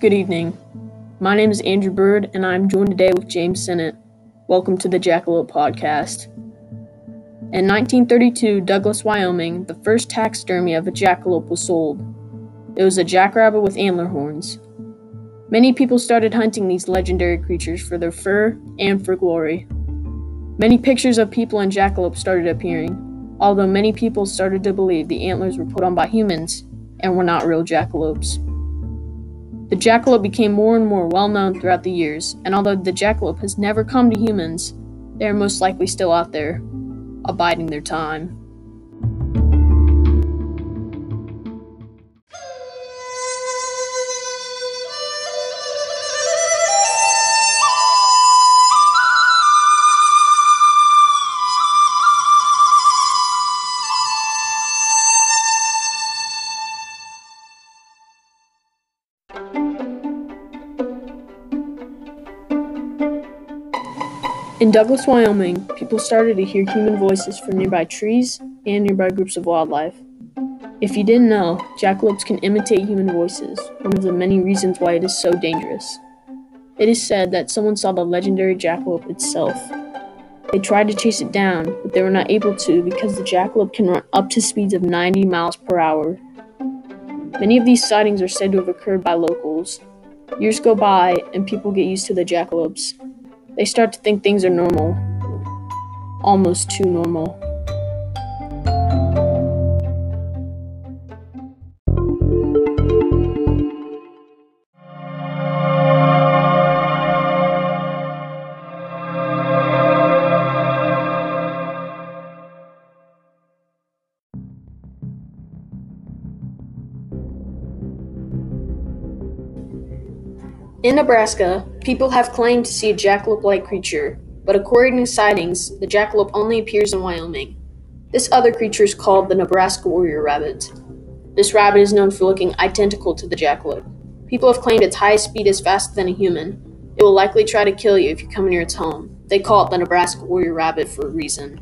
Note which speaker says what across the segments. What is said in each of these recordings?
Speaker 1: Good evening. My name is Andrew Bird, and I'm joined today with James Sennett. Welcome to the Jackalope Podcast. In 1932, Douglas, Wyoming, the first taxidermy of a jackalope was sold. It was a jackrabbit with antler horns. Many people started hunting these legendary creatures for their fur and for glory. Many pictures of people and jackalopes started appearing, although many people started to believe the antlers were put on by humans and were not real jackalopes. The jackalope became more and more well known throughout the years, and although the jackalope has never come to humans, they are most likely still out there, abiding their time. In Douglas, Wyoming, people started to hear human voices from nearby trees and nearby groups of wildlife. If you didn't know, jackalopes can imitate human voices, one of the many reasons why it is so dangerous. It is said that someone saw the legendary jackalope itself. They tried to chase it down, but they were not able to because the jackalope can run up to speeds of 90 miles per hour. Many of these sightings are said to have occurred by locals. Years go by, and people get used to the jackalopes, they start to think things are normal. Almost too normal. In Nebraska, people have claimed to see a jackalope like creature, but according to sightings, the jackalope only appears in Wyoming. This other creature is called the Nebraska warrior rabbit. This rabbit is known for looking identical to the jackalope. People have claimed its high speed is faster than a human. It will likely try to kill you if you come near its home. They call it the Nebraska warrior rabbit for a reason.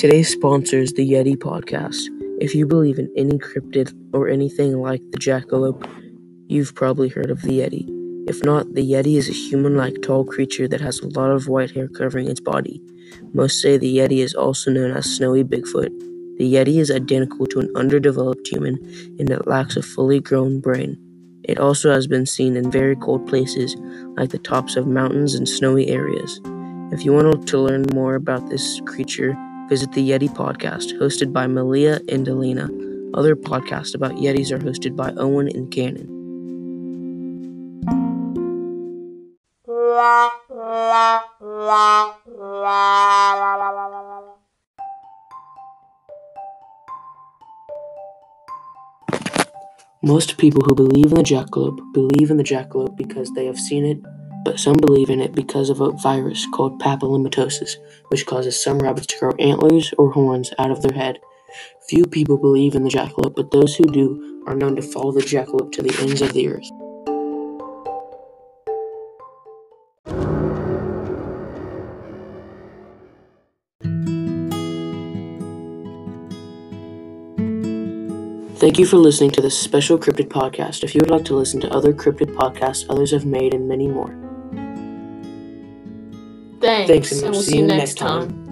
Speaker 2: Today's sponsor is the Yeti podcast. If you believe in any cryptid or anything like the jackalope, you've probably heard of the Yeti. If not, the Yeti is a human like tall creature that has a lot of white hair covering its body. Most say the Yeti is also known as Snowy Bigfoot. The Yeti is identical to an underdeveloped human in that it lacks a fully grown brain. It also has been seen in very cold places like the tops of mountains and snowy areas. If you want to learn more about this creature, visit the Yeti podcast, hosted by Malia and Delina. Other podcasts about Yetis are hosted by Owen and Cannon. Most people who believe in the jackalope believe in the jackalope because they have seen it but some believe in it because of a virus called papillomatosis, which causes some rabbits to grow antlers or horns out of their head. Few people believe in the jackalope, but those who do are known to follow the jackalope to the ends of the earth. Thank you for listening to this special cryptid podcast. If you would like to listen to other cryptid podcasts others have made and many more,
Speaker 1: Thanks,
Speaker 2: Thanks,
Speaker 1: and we'll see you next time.